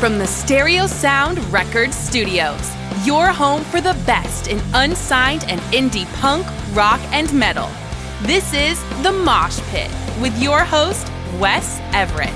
From the Stereo Sound Record Studios, your home for the best in unsigned and indie punk, rock, and metal. This is The Mosh Pit with your host, Wes Everett.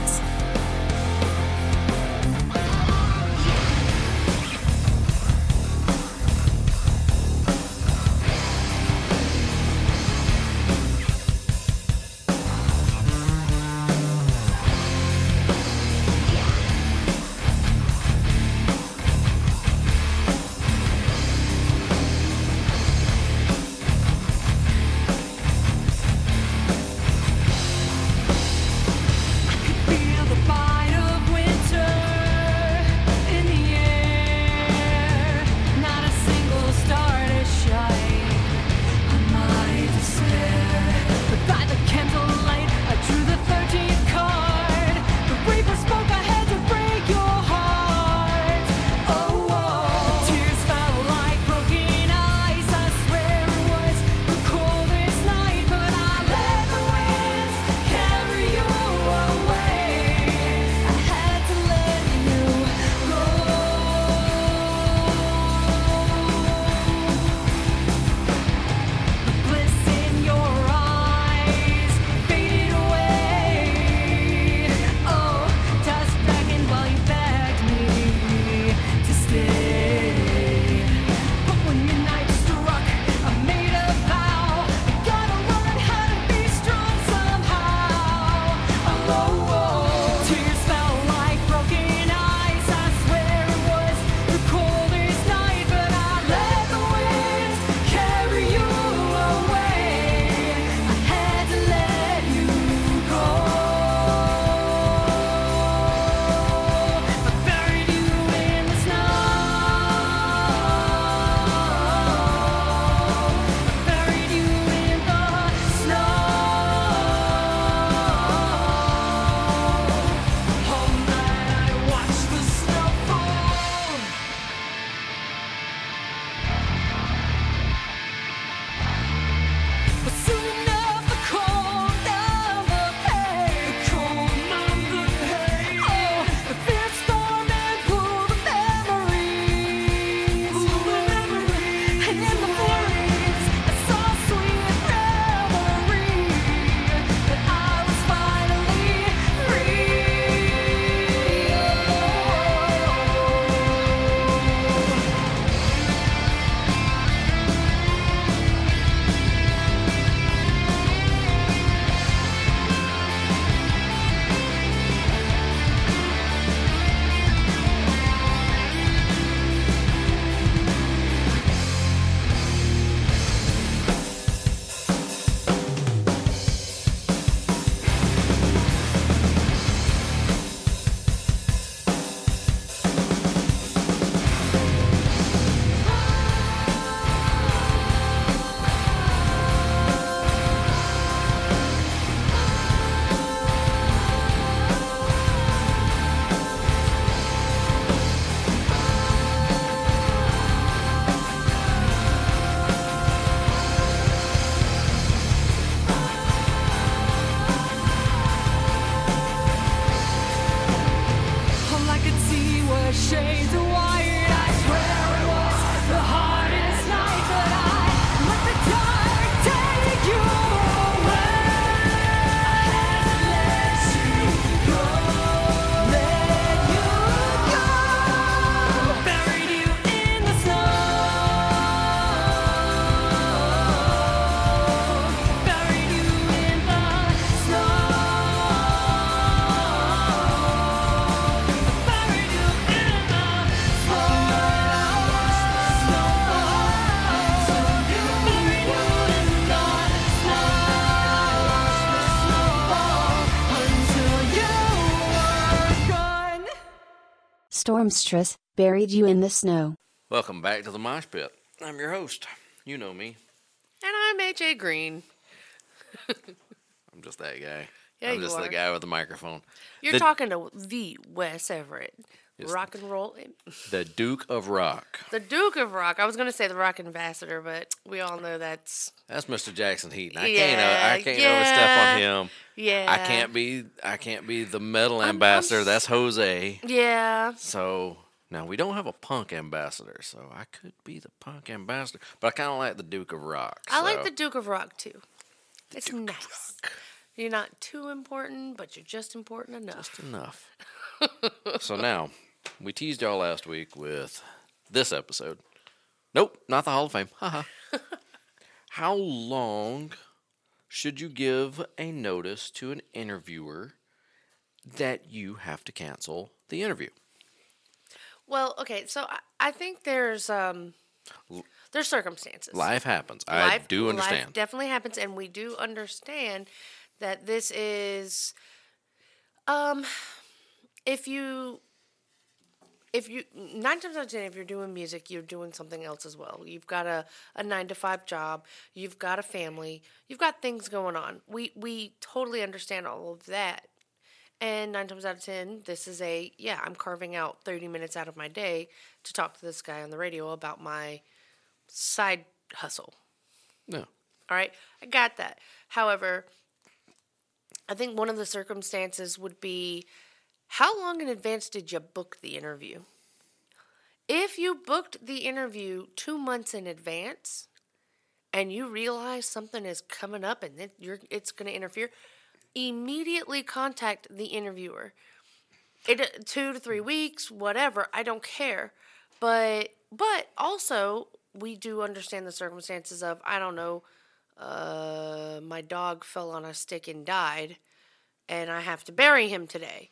Stormstress, buried you in the snow. Welcome back to the Mosh Pit. I'm your host. You know me. And I'm AJ Green. I'm just that guy. Yeah, I'm you just are. the guy with the microphone. You're the, talking to the Wes Everett. It's rock and roll. the Duke of Rock. The Duke of Rock. I was going to say the Rock Ambassador, but we all know that's. That's Mr. Jackson Heaton. I can't. Uh, I can't overstep on him. Yeah. I can't be. I can't be the metal I'm ambassador. s- That's Jose. Yeah. So now we don't have a punk ambassador. So I could be the punk ambassador, but I kind of like the Duke of Rock. I like the Duke of Rock too. It's nice. You're not too important, but you're just important enough. Just enough. so now, we teased y'all last week with this episode. Nope, not the Hall of Fame. Haha. How long should you give a notice to an interviewer that you have to cancel the interview? Well, okay, so I, I think there's um there's circumstances. Life happens. I Life- do life understand. definitely happens, and we do understand that this is, um, if you, if you nine times out of ten, if you're doing music, you're doing something else as well. You've got a, a nine to five job, you've got a family, you've got things going on. We we totally understand all of that. And nine times out of ten, this is a yeah. I'm carving out thirty minutes out of my day to talk to this guy on the radio about my side hustle. no. All right, I got that. However, I think one of the circumstances would be how long in advance did you book the interview? If you booked the interview two months in advance and you realize something is coming up and it's going to interfere, immediately contact the interviewer. It uh, two to three weeks, whatever. I don't care, but but also we do understand the circumstances of I don't know. Uh, my dog fell on a stick and died, and I have to bury him today.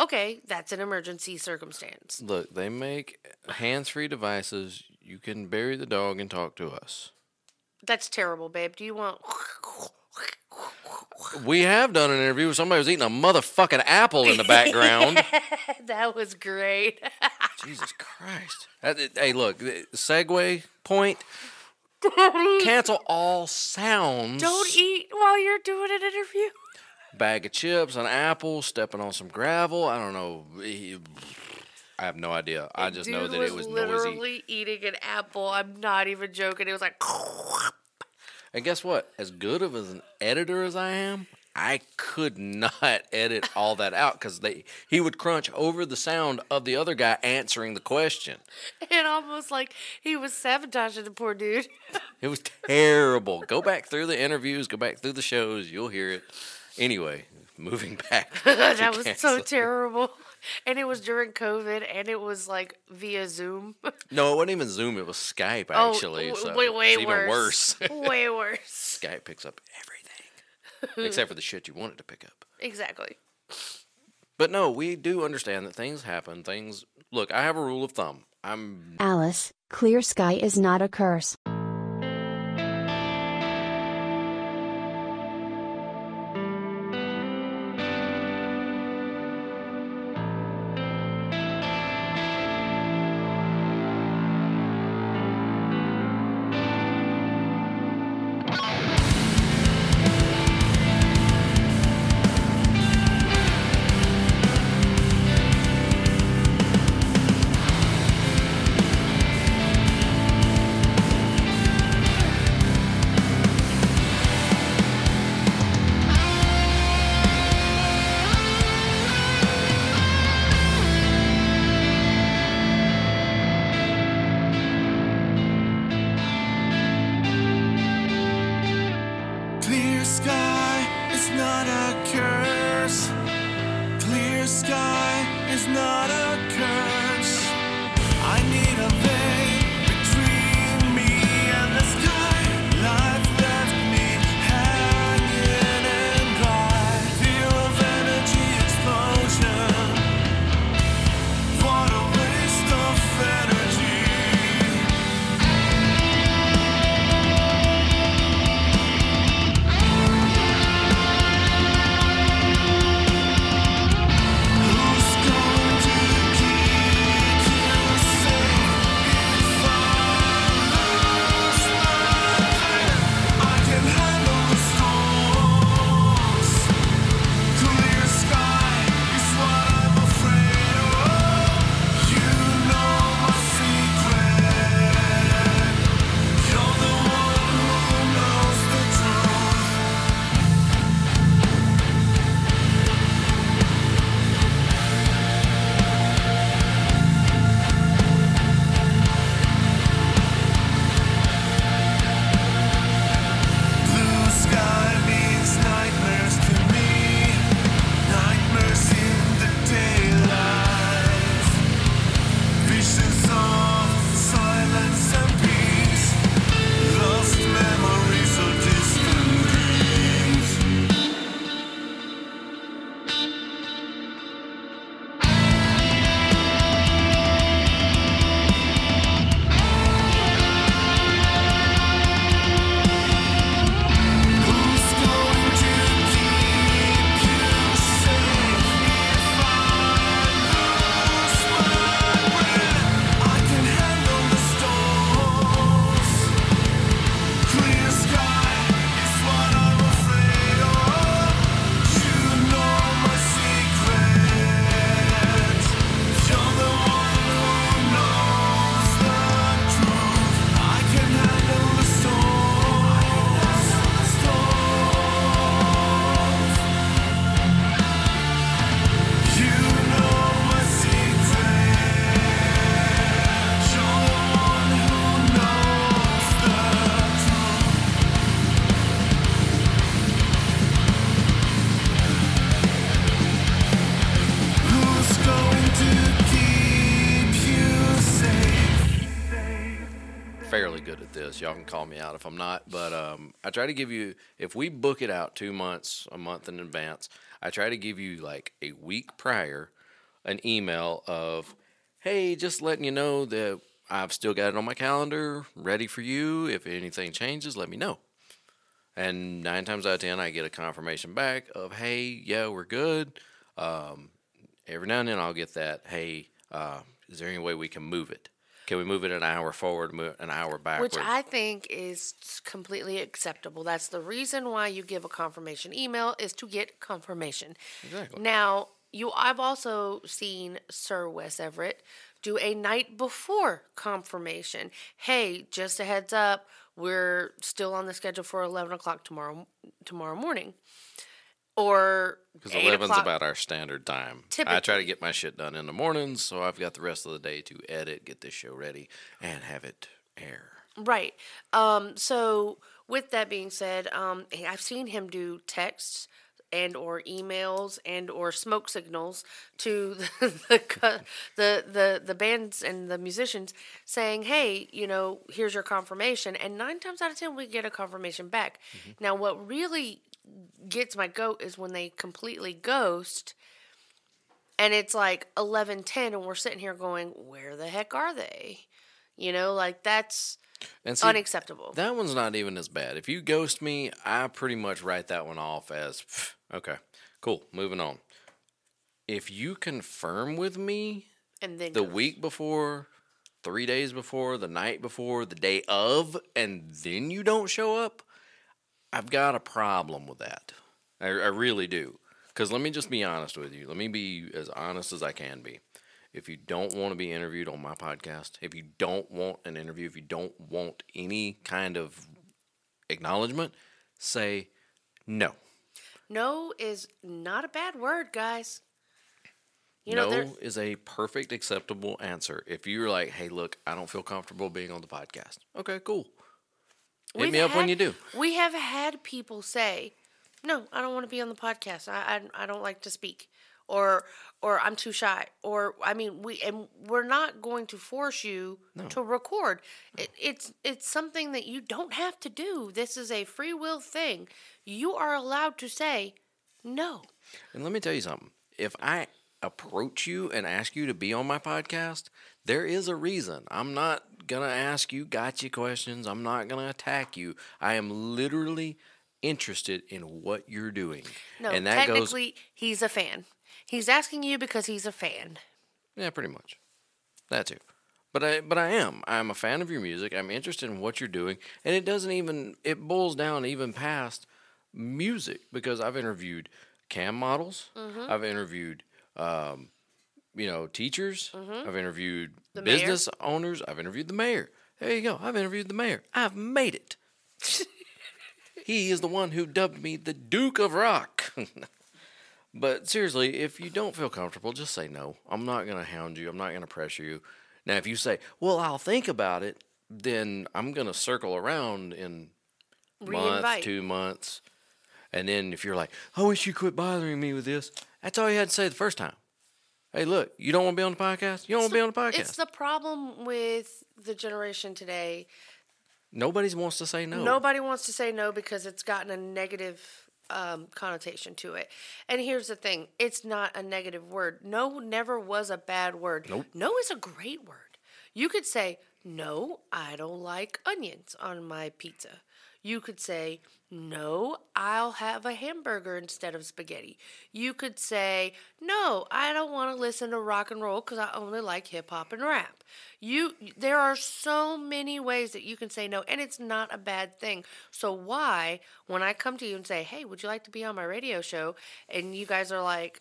Okay, that's an emergency circumstance. Look, they make hands-free devices. You can bury the dog and talk to us. That's terrible, babe. Do you want? We have done an interview with somebody was eating a motherfucking apple in the background. that was great. Jesus Christ. Hey, look, segue point. Cancel all sounds. Don't eat while you're doing an interview. Bag of chips, an apple, stepping on some gravel. I don't know. He- I have no idea. I just know that it was noisy. literally eating an apple. I'm not even joking. It was like. And guess what? As good of an editor as I am, I could not edit all that out because they he would crunch over the sound of the other guy answering the question. It almost like he was sabotaging the poor dude. It was terrible. go back through the interviews, go back through the shows, you'll hear it. Anyway, moving back. that was so terrible. And it was during COVID and it was like via Zoom. No, it wasn't even Zoom. It was Skype Oh, actually. w- so way, way it's even worse. worse. way worse. Skype picks up everything except for the shit you want it to pick up. Exactly. But no, we do understand that things happen. Things look. I have a rule of thumb. I'm Alase, clear sky is not a curse. Try to give you if we book it out two months, a month in advance. I try to give you like a week prior an email of, hey, just letting you know that I've still got it on my calendar, ready for you. If anything changes, let me know. And nine times out of ten, I get a confirmation back of, hey, yeah, we're good. Um, every now and then, I'll get that, hey, uh, is there any way we can move it? Can we move it an hour forward, mo- an hour backward? Which I think is completely acceptable. That's the reason why you give a confirmation email is to get confirmation. Exactly. Now, you I've also seen Sir Wes Everett do a night before confirmation. Hey, just a heads up, we're still on the schedule for eleven o'clock tomorrow tomorrow morning. Or Because 8 11's o'clock. about our standard time. I try to get my shit done in the mornings, so I've got the rest of the day to edit, get this show ready, and have it air. Right. Um, so with that being said, um, I've seen him do texts and or emails and or smoke signals to the the, the the the bands and the musicians saying, "Hey, you know, here's your confirmation." And nine times out of ten, we get a confirmation back. Now, what really gets my goat is when they completely ghost and it's like 11:10 and we're sitting here going where the heck are they you know like that's And see, unacceptable that one's not even as bad. If you ghost me, I pretty much write that one off as okay, cool, moving on. If you confirm with me and then the ghost. week before, three days before, the night before, the day of, and then you don't show up, I've got a problem with that. I, I really do. Because let me just be honest with you. Let me be as honest as I can be. If you don't want to be interviewed on my podcast, if you don't want an interview, if you don't want any kind of acknowledgement, say no. no is not a bad word guys you know no is a perfect acceptable answer. If you're like, hey, look, I don't feel comfortable being on the podcast. Okay, cool. Hit me up when you do. we have had people say no i don't want to be on the podcast I, I i don't like to speak or or i'm too shy or i mean we and we're not going to force you to record it, it's it's something that you don't have to do this is a free will thing you are allowed to say no And let me tell you something. If I approach you and ask you to be on my podcast, there is a reason. I'm not going to ask you gotcha questions. I'm not going to attack you. I am literally interested in what you're doing. no and that goes technically he's a fan he's asking you because he's a fan Yeah, pretty much. That too. But I but I am. I'm a fan of your music. I'm interested in what you're doing. And it doesn't even it boils down even past music because I've interviewed cam models. Mm-hmm. I've interviewed um, you know, teachers. I've interviewed Mm-hmm. The mayor. business owners. I've interviewed the mayor. There you go. I've interviewed the mayor. I've made it. he is the one who dubbed me the Duke of Rock. But seriously, if you don't feel comfortable, just say no. I'm not going to hound you. I'm not going to pressure you. Now, if you say, well, I'll think about it, then I'm going to circle around in month, Re-invite. two months. And then if you're like, I wish you quit bothering me with this, that's all you had to say the first time. Hey, look, you don't want to be on the podcast? You don't want to be on the podcast? it's the problem with the generation today Nobody wants to say no. Nobody wants to say no because it's gotten a negative um, connotation to it. And here's the thing it's not a negative word. No never was a bad word. Nope. No is a great word. You could say, No, I don't like onions on my pizza. You could say, No, I'll have a hamburger instead of spaghetti. You could say, No, I don't want to listen to rock and roll because I only like hip hop and rap. You, there are so many ways that you can say no, and it's not a bad thing. So why, when I come to you and say, "Hey, would you like to be on my radio show?" and you guys are like,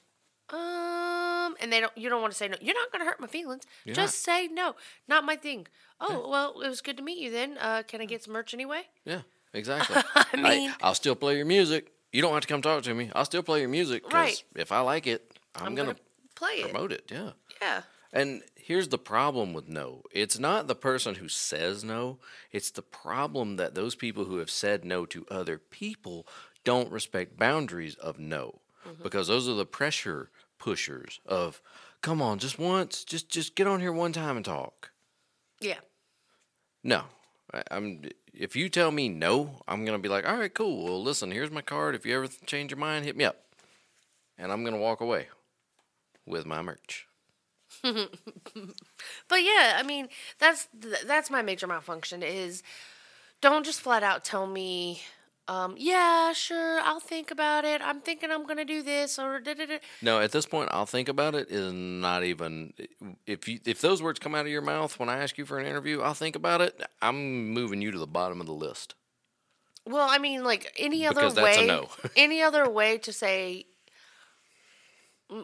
um, and they don't, you don't want to say no. You're not going to hurt my feelings. You're Just say no. Not my thing. Oh well, it was good to meet you. Then, uh, can I get some merch anyway? Yeah, exactly. I mean- I, will still play your music. You don't have to come talk to me. I'll still play your music. 'cause Right. If I like it, I'm, I'm going gonna to play it. promote it. Yeah. Yeah. And here's the problem with no. It's not the person who says no. It's the problem that those people who have said no to other people don't respect boundaries of no. Mm-hmm. Because those are the pressure pushers of come on, just once, just just get on here one time and talk. Yeah. No. I'm if you tell me no, I'm gonna be like, all right, cool. Well, listen, here's my card. If you ever change your mind, hit me up, and I'm gonna walk away with my merch. But yeah, I mean, that's that's my major malfunction is don't just flat out tell me um, yeah, sure, I'll think about it. I'm thinking I'm going to do this or da da da. No, at this point, I'll think about it. Is not even if you if those words come out of your mouth when I ask you for an interview, I'll think about it. I'm moving you to the bottom of the list. Well, I mean, like any other Because that's a way, no. any other way to say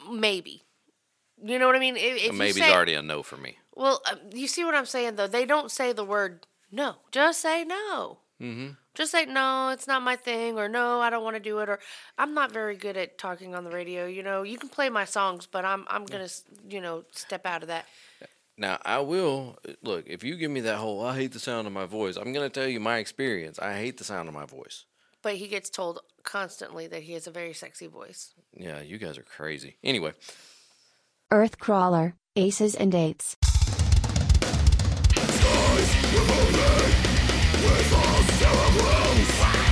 maybe. You know what I mean? If, if Maybe's say- already a no for me. Well, um, you see what I'm saying though. They don't say the word no. Just say no. Mm-hmm. Just say no. It's not my thing, or no, I don't want to do it, or I'm not very good at talking on the radio. You know, you can play my songs, but I'm I'm gonna you know step out of that. Now I will eh, look if you give me that whole I hate the sound of my voice. I'm gonna tell you my experience. I hate the sound of my voice. But he gets told constantly that he has a very sexy voice. Yeah, you guys are crazy. Anyway, Earthcrawler, Aces and Eights. When the world's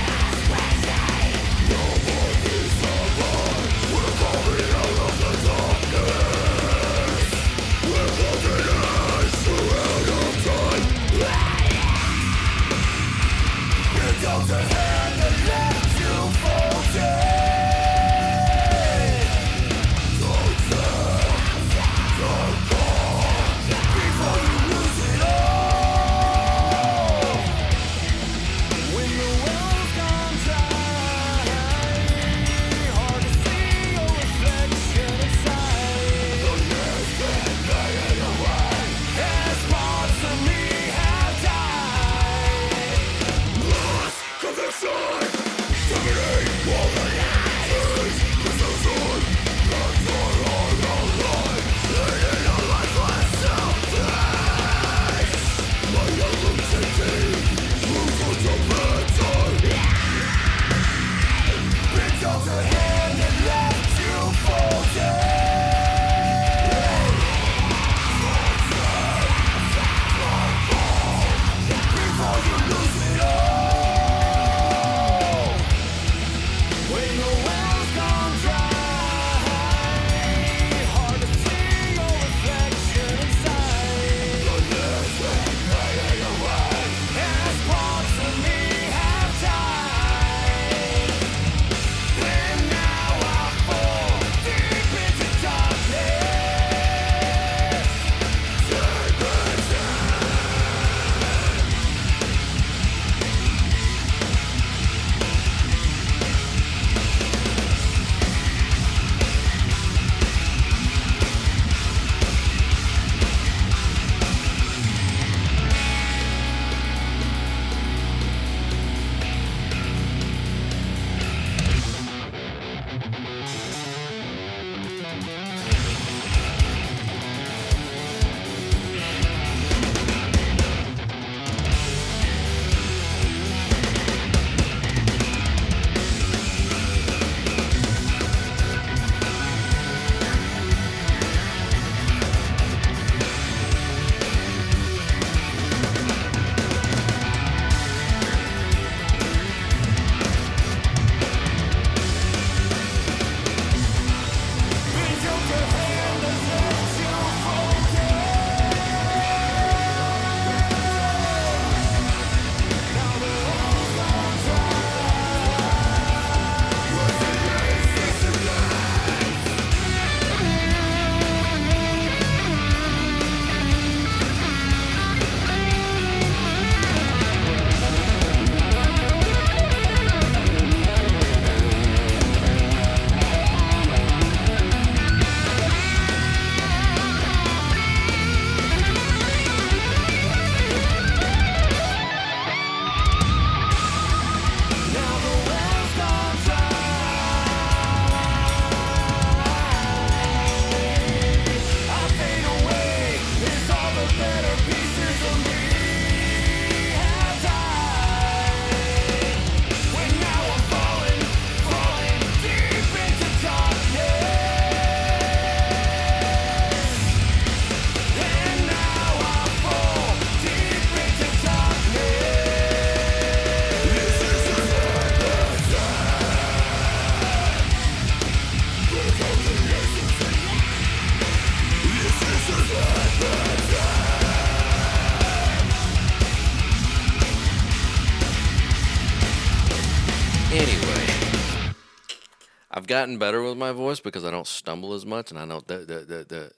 gotten better with my voice because I don't stumble as much, and I know that the, the,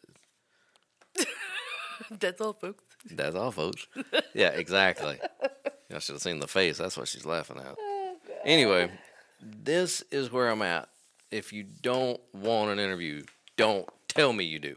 the, That's all, folks. that's all, folks. yeah, exactly. I should have seen the face. That's what she's laughing at. Anyway, this is where I'm at. If you don't want an interview, don't tell me you do.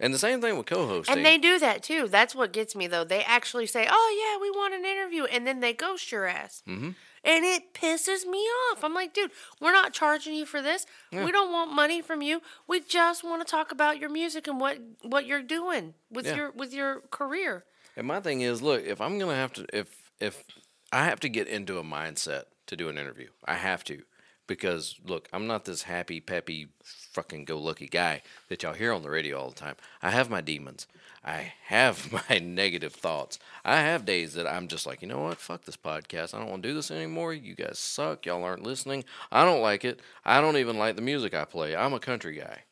And the same thing with co-hosting. And they do that too. That's what gets me though. They actually say, "Oh yeah, we want an interview," and then they ghost your ass, mm-hmm. And it pisses me off. I'm like, dude, we're not charging you for this. We don't want money from you. We just want to talk about your music and what what you're doing with Yeah. your with your career. And my thing is, look, if I'm gonna have to, if if I have to get into a mindset to do an interview, I have to, because look, I'm not this happy, peppy, fucking go lucky guy that y'all hear on the radio all the time. I have my demons. I have my negative thoughts. I have days that I'm just like, you know what? Fuck this podcast. I don't want to do this anymore. You guys suck. Y'all aren't listening. I don't like it. I don't even like the music I play. I'm a country guy.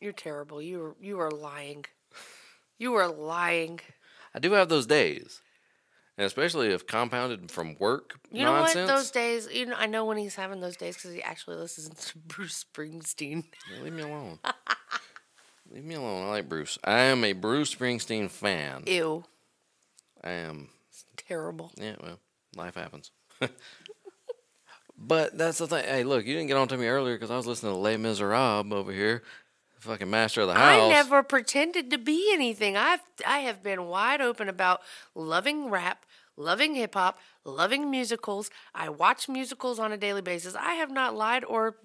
You're terrible. You are you are lying. You are lying. I do have those days. And especially if compounded from work You know nonsense. what? Those days, you know, I know when he's having those days because he actually listens to Bruce Springsteen. Yeah, leave me alone. leave me alone. I like Bruce. I am a Bruce Springsteen fan. Ew, I am. terrible. Yeah, well, life happens. but that's the thing. Hey, look, you didn't get on to me earlier because I was listening to Les Miserables over here, fucking master of the house. I never pretended to be anything. I've I have been wide open about loving rap, loving hip hop, loving musicals. I watch musicals on a daily basis. I have not lied or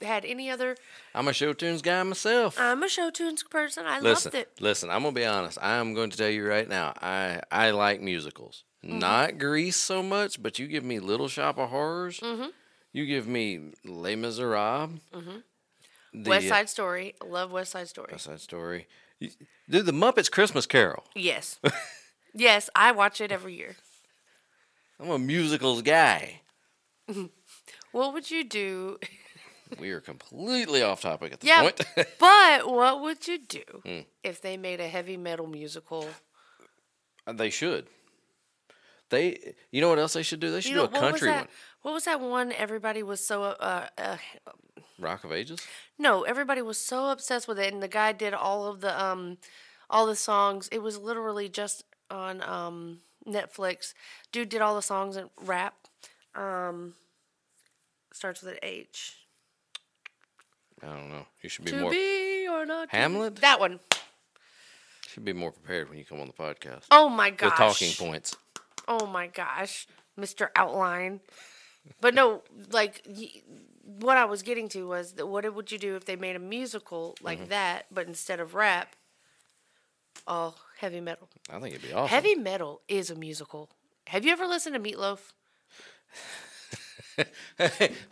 had any other. I'm a show tunes guy myself. I'm a show tunes person. I listen, loved it. listen. I'm gonna be honest. I am going to tell you right now. I I like musicals. Mm-hmm. Not Grease so much, but you give me Little Shop of Horrors. Mm-hmm. You give me Les Miserables. The, West uh, Side Story. Love West Side Story. West Side Story. You- Dude, the Muppets Christmas Carol. Yes. yes, I watch it every year. I'm a musicals guy. What would you do? We are completely off topic at this Yeah, point. but what would you do Hmm. if they made a heavy metal musical? they should. They, you know what else they should do? They should You know, do a what was country that? one. What was that one? Everybody was so uh, uh, Rock of Ages. no, everybody was so obsessed with it, and the guy did all of the um, all the songs. It was literally just on um Netflix. Dude did all the songs and rap. Um, starts with an H. I don't know. You should be To more. be or not. to be- Hamlet? That one. Should be more prepared when you come on the podcast. Oh my With gosh. talking points. Oh my gosh, Mr. Outline. But no, like what I was getting to was that what would you do if they made a musical like Mm-hmm. that, but instead of rap, all heavy metal? I think it'd be awesome. Heavy metal is a musical. Have you ever listened to Meatloaf?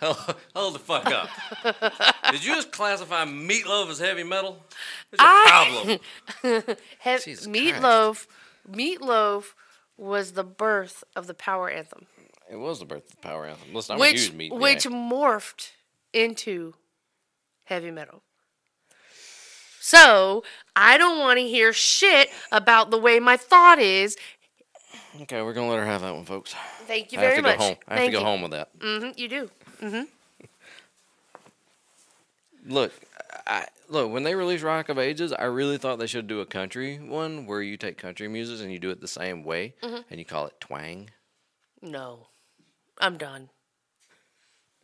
hold, hold the fuck up. Did you just classify meatloaf as heavy metal? What's your I- problem? He- Meatloaf, Meatloaf was the birth of the power anthem, It was the birth of the power anthem. Listen, I'm a which huge meat which guy. morphed into heavy metal. So I don't want to hear shit about the way my thought is. Okay, we're gonna let her have that one, folks. Thank you very I have to much. go home. I have Thank to go you. home with that. hmm you do. Look, I look when they released Rock of Ages, I really thought they should do a country one where you take country music and you do it the same way Mm-hmm. and you call it twang. No, I'm done.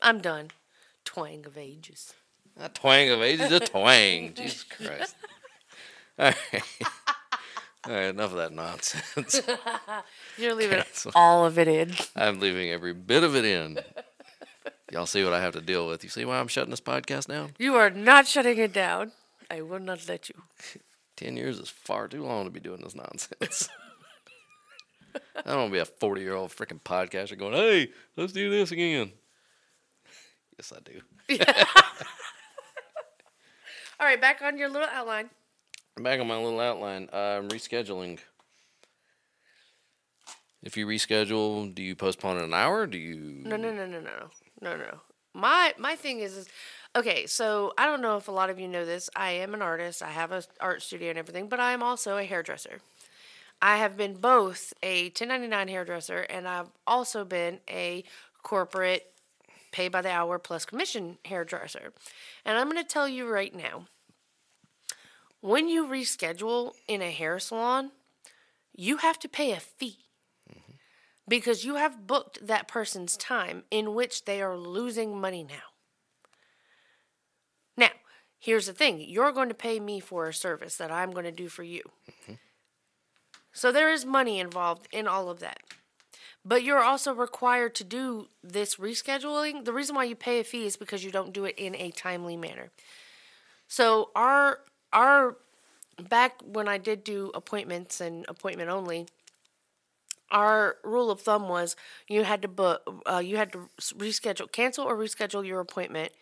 I'm done. Twang of ages. Not twang of ages, a twang. Jesus Christ. All right. All right, enough of that nonsense. You're leaving Cancel. all of it in. I'm leaving every bit of it in. Y'all see what I have to deal with. You see why I'm shutting this podcast down? You are not shutting it down. I will not let you. Ten years is far too long to be doing this nonsense. I don't want to be a 40 year old freaking podcaster going, hey, let's do this again. Yes, I do. All right, back on your little outline. Back on my little outline, I'm rescheduling. If you reschedule, do you postpone it an hour? Do you? No, no, no, no, no, no, no. My my thing is, is okay. So I don't know if a lot of you know this. I am an artist. I have a art studio and everything, but I am also a hairdresser. I have been both a 1099 hairdresser and I've also been a corporate pay by the hour plus commission hairdresser. And I'm going to tell you right now when you reschedule in a hair salon, you have to pay a fee mm-hmm. because you have booked that person's time in which they are losing money now. Now, here's the thing you're going to pay me for a service that I'm going to do for you. Mm-hmm. So there is money involved in all of that. But you're also required to do this rescheduling. The reason why you pay a fee is because you don't do it in a timely manner. So our our back when I did do appointments and appointment only, our rule of thumb was you had to book, uh, you had to reschedule, cancel or reschedule your appointment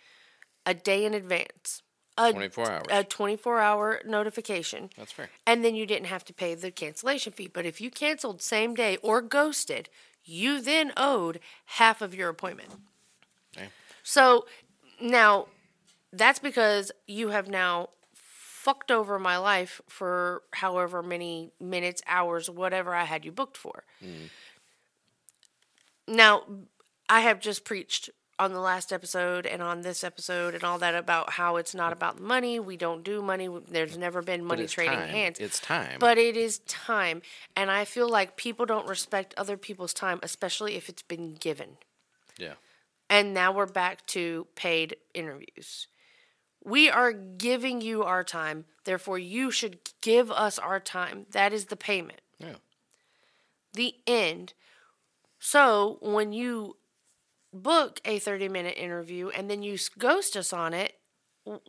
a day in advance. A, 24 hours. A 24 hour notification. That's fair. And then you didn't have to pay the cancellation fee. But if you canceled same day or ghosted, you then owed half of your appointment. Okay. So now that's because you have now fucked over my life for however many minutes, hours, whatever I had you booked for. Mm. Now, I have just preached on the last episode and on this episode and all that about how it's not about the money. We don't do money. There's never been money trading time. hands. It's time. But it is time. And I feel like people don't respect other people's time, especially if it's been given. yeah. And now we're back to paid interviews. We are giving you our time, therefore, you should give us our time. That is the payment. Yeah. The end. So when you book a 30 minute interview and then you ghost us on it,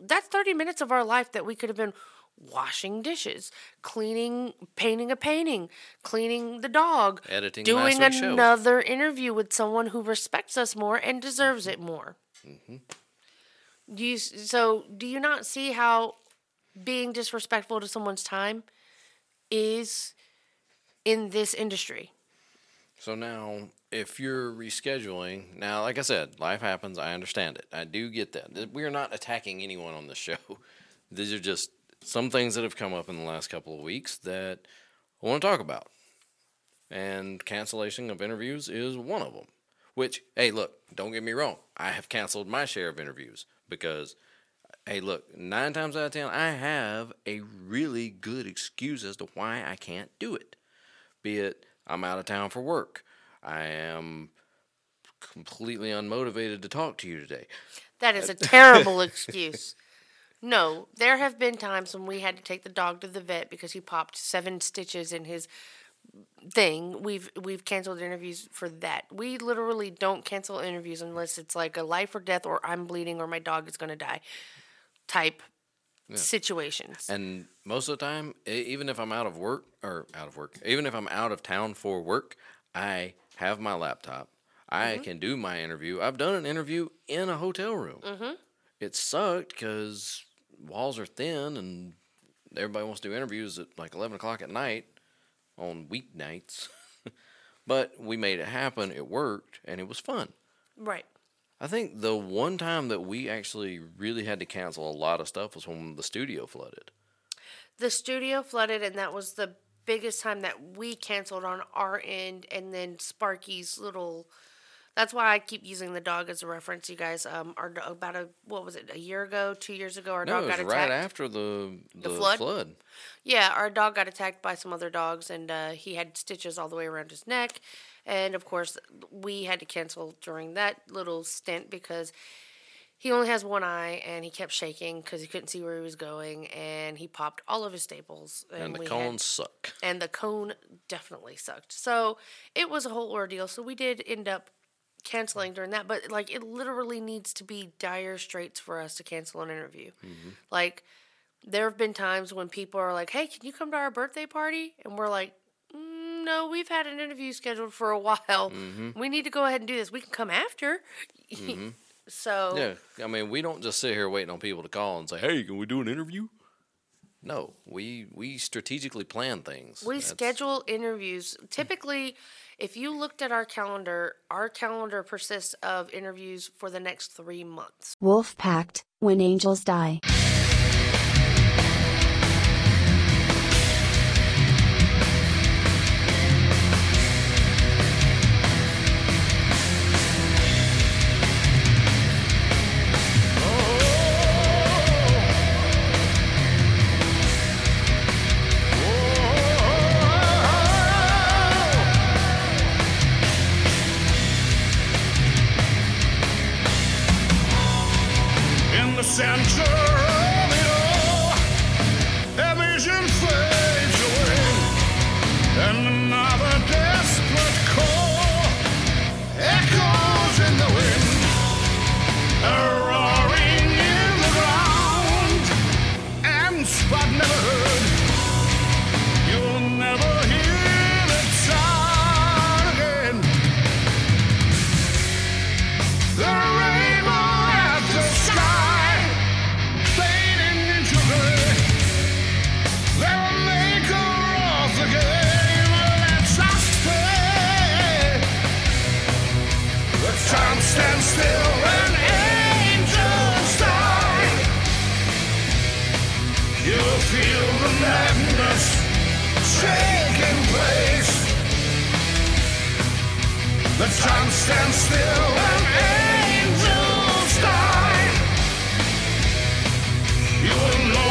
that's 30 minutes of our life that we could have been washing dishes, cleaning, painting a painting, cleaning the dog, Editing doing week's show. another interview with someone who respects us more and deserves it more. Mm-hmm. Do you, so do you not see how being disrespectful to someone's time is in this industry? So now, if you're rescheduling, now, like I said, life happens. I understand it. I do get that. We are not attacking anyone on this show. These are just some things that have come up in the last couple of weeks that I want to talk about. And cancellation of interviews is one of them. Which, hey, look, don't get me wrong. I have canceled my share of interviews because, hey, look, nine times out of ten, I have a really good excuse as to why I can't do it be it I'm out of town for work, I am completely unmotivated to talk to you today. That is a terrible excuse. No, there have been times when we had to take the dog to the vet because he popped seven stitches in his thing. We've we've canceled interviews for that. We literally don't cancel interviews unless it's like a life or death or I'm bleeding or my dog is going to die type situations. And most of the time, even if I'm out of work or out of work, even if I'm out of town for work, I have my laptop. I mm-hmm. can do my interview. I've done an interview in a hotel room. Mm-hmm. It sucked because walls are thin and everybody wants to do interviews at like 11 o'clock at night on weeknights. but we made it happen. It worked and it was fun. Right. I think the one time that we actually really had to cancel a lot of stuff was when the studio flooded. The studio flooded, and that was the biggest time that we canceled on our end. And then Sparky's little. That's why I keep using the dog as a reference, you guys. Um, our about a what was it? A year ago, two years ago, our No, dog it got attacked. right after the the, flood? flood. Yeah, our dog got attacked by some other dogs, and uh, he had stitches all the way around his neck. And of course, we had to cancel during that little stint because he only has one eye, and he kept shaking because he couldn't see where he was going, and he popped all of his staples. And the we had- suck. and the cone definitely sucked. So it was a whole ordeal. So we did end up canceling during that, but like it literally needs to be dire straits for us to cancel an interview. Mm-hmm. Like there have been times when people are like, "Hey, can you come to our birthday party?" and we're like. "Mm, No, we've had an interview scheduled for a while. We need to go ahead and do this. We can come after. so Yeah, I mean, we don't just sit here waiting on people to call and say, "Hey, can we do an interview?" No, we we strategically plan things. We That's- schedule interviews. Typically, if you looked at our calendar, our calendar persists of interviews for the next three months. WOLFPACT, When Angels Die. feel the madness taking place. The time stands still and angels die. You alone.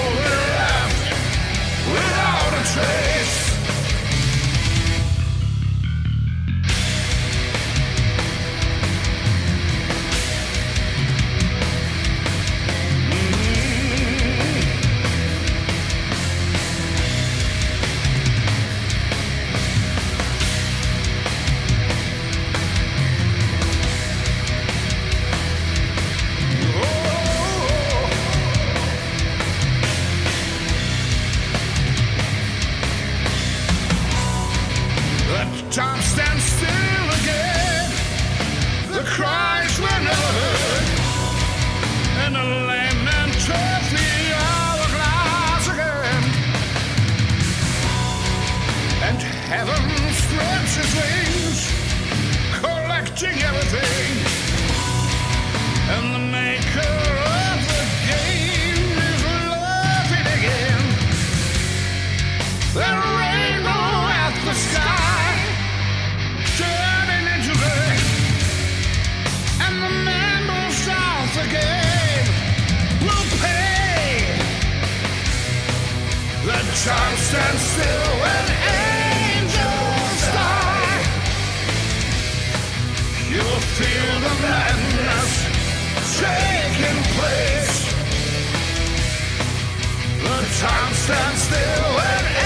time stands still and angels die. You'll feel the madness taking place. The time stands still and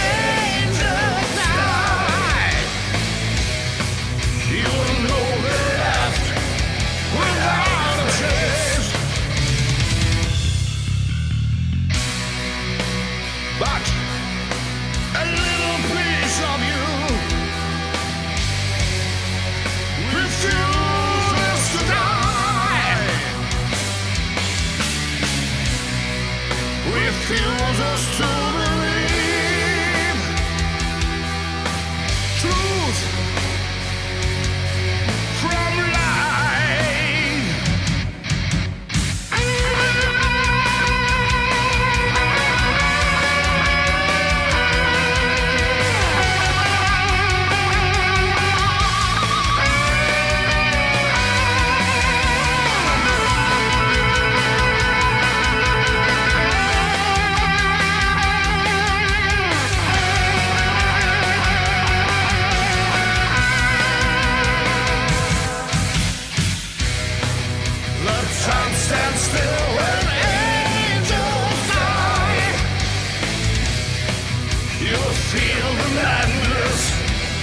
feel the madness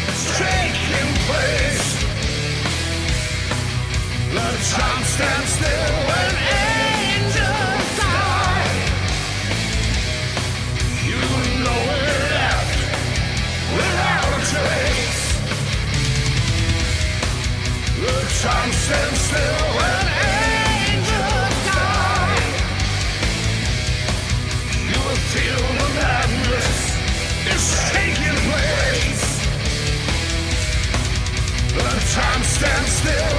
that's taking place. Time still when angels die. You know without a trace. Time stands still. still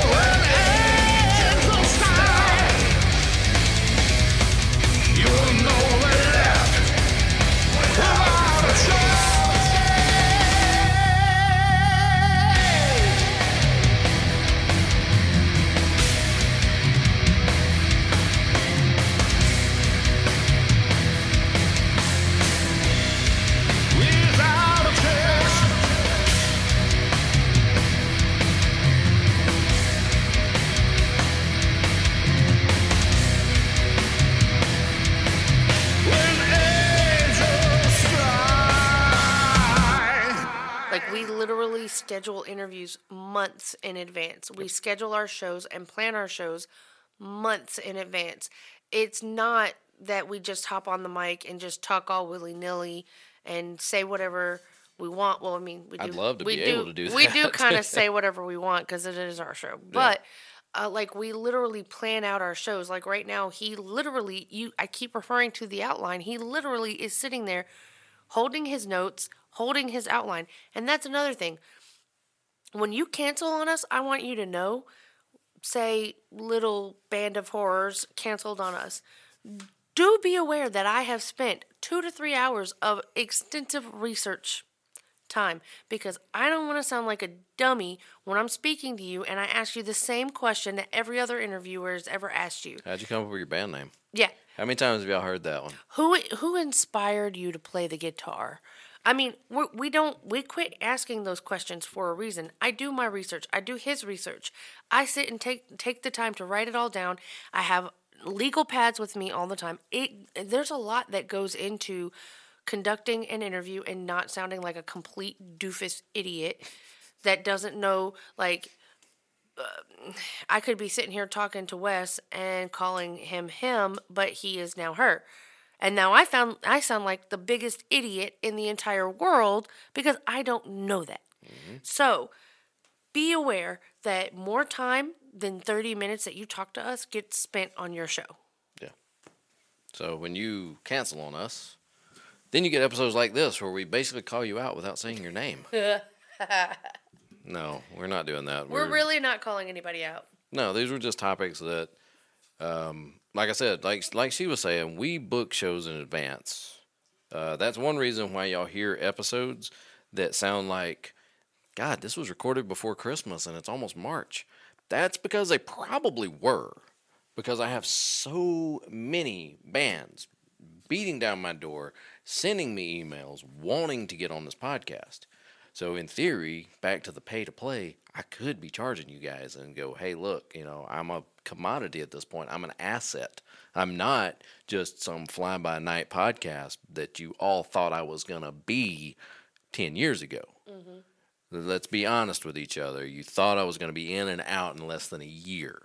literally schedule interviews months in advance. We schedule our shows and plan our shows months in advance. It's not that we just hop on the mic and just talk all willy nilly and say whatever we want. Well, I mean, we do. I'd love to we be able to do We do kind of say whatever we want because it is our show, but. Uh, like we literally plan out our shows. Like right now, he literally you. I keep referring to the outline. He literally is sitting there, holding his notes, holding his outline, and that's another thing. When you cancel on us, I want you to know. Say, little band of horrors canceled on us. Do be aware that I have spent two to three hours of extensive research time because I don't want to sound like a dummy when I'm speaking to you and I ask you the same question that every other interviewer has ever asked you. How'd you come up with your band name? Yeah. How many times have y'all heard that one? Who who inspired you to play the guitar? I mean, we we don't we quit asking those questions for a reason. I do my research. I do his research. I sit and take take the time to write it all down. I have legal pads with me all the time. It there's a lot that goes into conducting an interview and not sounding like a complete doofus idiot that doesn't know like uh, I could be sitting here talking to Wes and calling him him, but he is now her. And now I found I sound like the biggest idiot in the entire world because I don't know that. Mm-hmm. So be aware that more time than 30 minutes that you talk to us gets spent on your show. Yeah. So when you cancel on us, then you get episodes like this where we basically call you out without saying your name. no, we're not doing that. We're really not calling anybody out. No, these were just topics that, um, like I said, like like she was saying, we book shows in advance. Uh, that's one reason why y'all hear episodes that sound like, God, this was recorded before Christmas and it's almost March. That's because they probably were, because I have so many bands beating down my door, sending me emails, wanting to get on this podcast. So in theory, back to the pay to play, I could be charging you guys and go, hey, look, you know, I'm a commodity at this point. I'm an asset. I'm not just some fly by night podcast that you all thought I was gonna be ten years ago. Mm-hmm. Let's be honest with each other. You thought I was gonna be in and out in less than a year.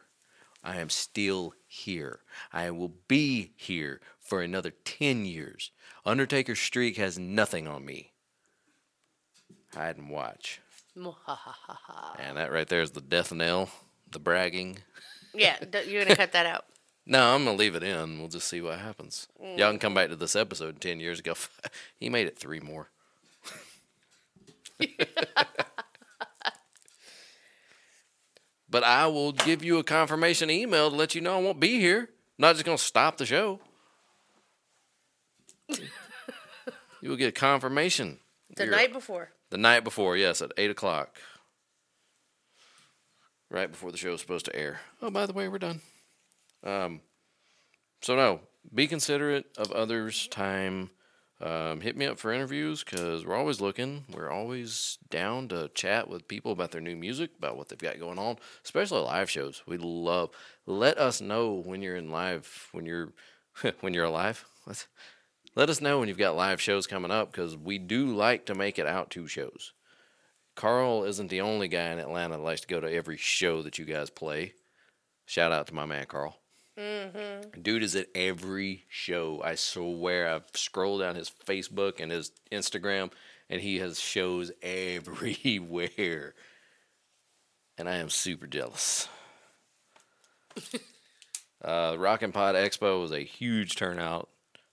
I am still here. I will be here for another 10 years. Undertaker's streak has nothing on me. Hide and watch. And that right there is the death knell, the bragging. yeah, you're gonna cut that out. No, I'm going to leave it in. We'll just see what happens. Mm. Y'all can come back to this episode 10 years ago. he made it three more. but I will give you a confirmation email to let you know I won't be here. I'm not just going to stop the show. you will get a confirmation. The night before. The night before, yes, at 8 o'clock. Right before the show is supposed to air. Oh, by the way, we're done. Um, so, no, be considerate of others' time. Um, hit me up for interviews because we're always looking. We're always down to chat with people about their new music, about what they've got going on, especially live shows. We love. Let us know when you're in live, when you're when you're alive. Let us know when you've got live shows coming up because we do like to make it out to shows. Carl isn't the only guy in Atlanta that likes to go to every show that you guys play. Shout out to my man Carl. Dude is at every show. I swear. I've scrolled down his Facebook and his Instagram, and he has shows everywhere. And I am super jealous. uh, Rockin' Pod Expo was a huge turnout.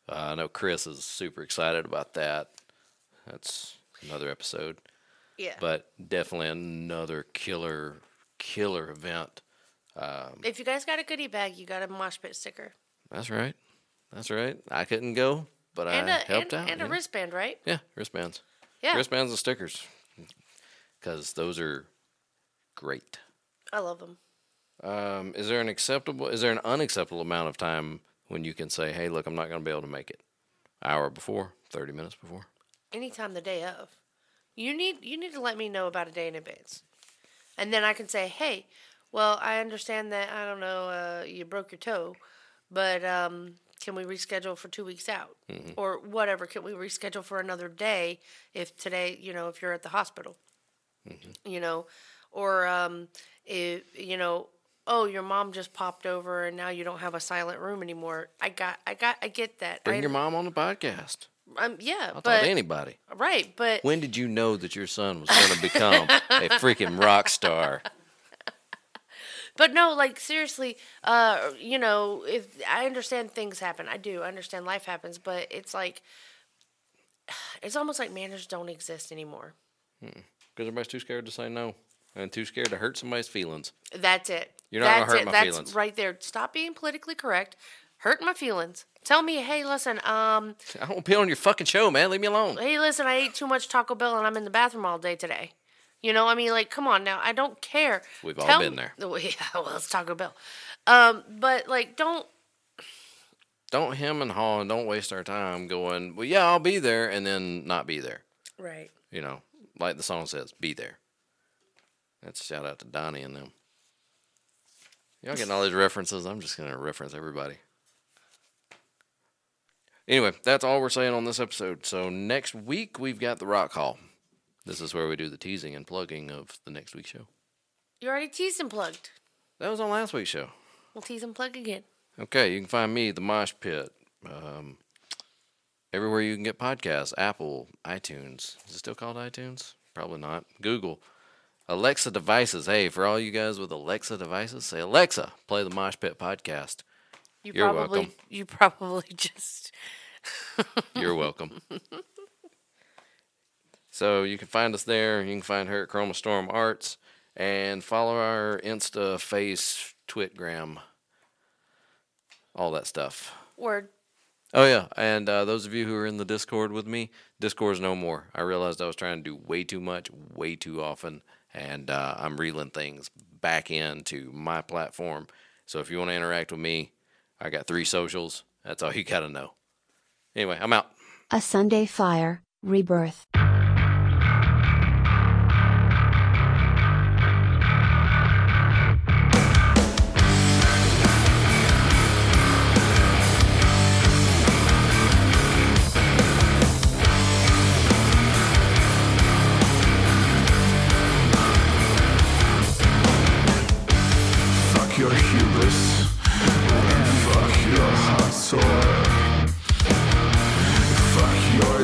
Uh, I know Chris is super excited about that. That's another episode, Yeah. but definitely another killer, killer event. if you guys got a goodie bag, you got a mosh pit sticker. That's right. That's right. I couldn't go, but And I a helped and, out. and a wristband, right? Yeah, wristbands. Yeah. Wristbands and stickers. Because those are great. I love them. Um, is there an acceptable, is there an unacceptable amount of time when you can say, hey, look, I'm not going to be able to make it? Hour before, 30 minutes before? Anytime the day of. You need you need to let me know about a day in advance. And then I can say, "Hey, well, I understand that I don't know, uh, you broke your toe, but um can we reschedule for 2 weeks out?" Or whatever, can we reschedule for another day if today, you know, if you're at the hospital? you know, or um, if, you know, oh, your mom just popped over and now you don't have a silent room anymore. I got, I got, I get that. Bring I, your mom on the podcast. Um, yeah, I'll but talk to anybody. right, but When did you know that your son was going to become a freaking rock star? But no, like seriously, uh, you know, if I understand things happen, I do I understand life happens, but it's like it's almost like manners don't exist anymore. Because everybody's too scared to say no and too scared to hurt somebody's feelings. That's it. You're not gonna That's hurt it. my That's feelings. right there. Stop being politically correct. Hurt my feelings. Tell me, hey, listen, um, I don't pee on your fucking show, man. Leave me alone. hey, listen, I ate too much Taco Bell and I'm in the bathroom all day today. You know, I mean, like, come on now. I don't care. We've all been me- there. Well, yeah, well, it's Taco Bell. Um, but like, don't Don't hem and haw and don't waste our time going, well, yeah, I'll be there and then not be there. right. You know, like the song says, be there. That's a shout out to Donnie and them. Y'all getting all these references. I'm just going to reference everybody. Anyway, that's all we're saying on this episode. So next week, we've got the Rock Hall. This is where we do the teasing and plugging of the next week's show. You already teased and plugged. That was on last week's show. We'll tease and plug again. Okay, you can find me, the Mosh Pit, um, everywhere you can get podcasts Apple, iTunes. Is it still called iTunes? Probably not. Google. Alexa devices. Hey, for all you guys with Alexa devices, say, Alexa, play the Mosh Pit podcast. You You're probably welcome. you probably just You're welcome. so you can find us there. You can find her at Chroma Storm Arts and follow our Insta, Face, Twitgram, all that stuff. word. Oh yeah, and uh, those of you who are in the Discord with me, Discord's no more. I realized I was trying to do way too much, way too often, and uh, I'm reeling things back into my platform. So if you want to interact with me, I got three socials. That's all you got to know. Anyway, I'm out. A Sunday Fire, Rebirth.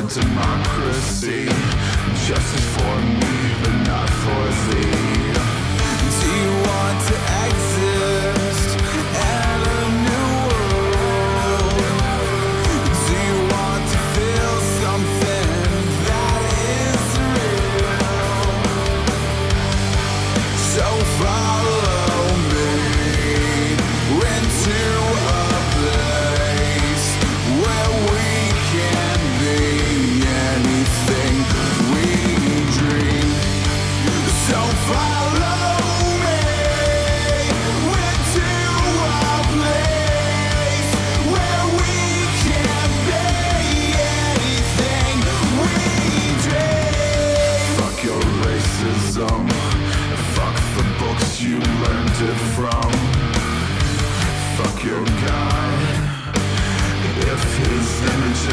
Democracy. Justice for me, but not for thee.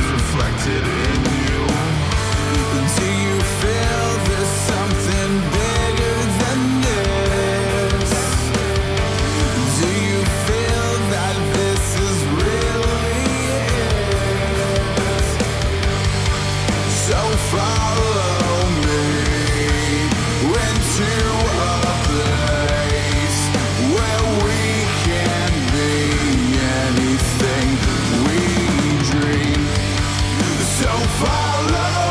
Reflected in anything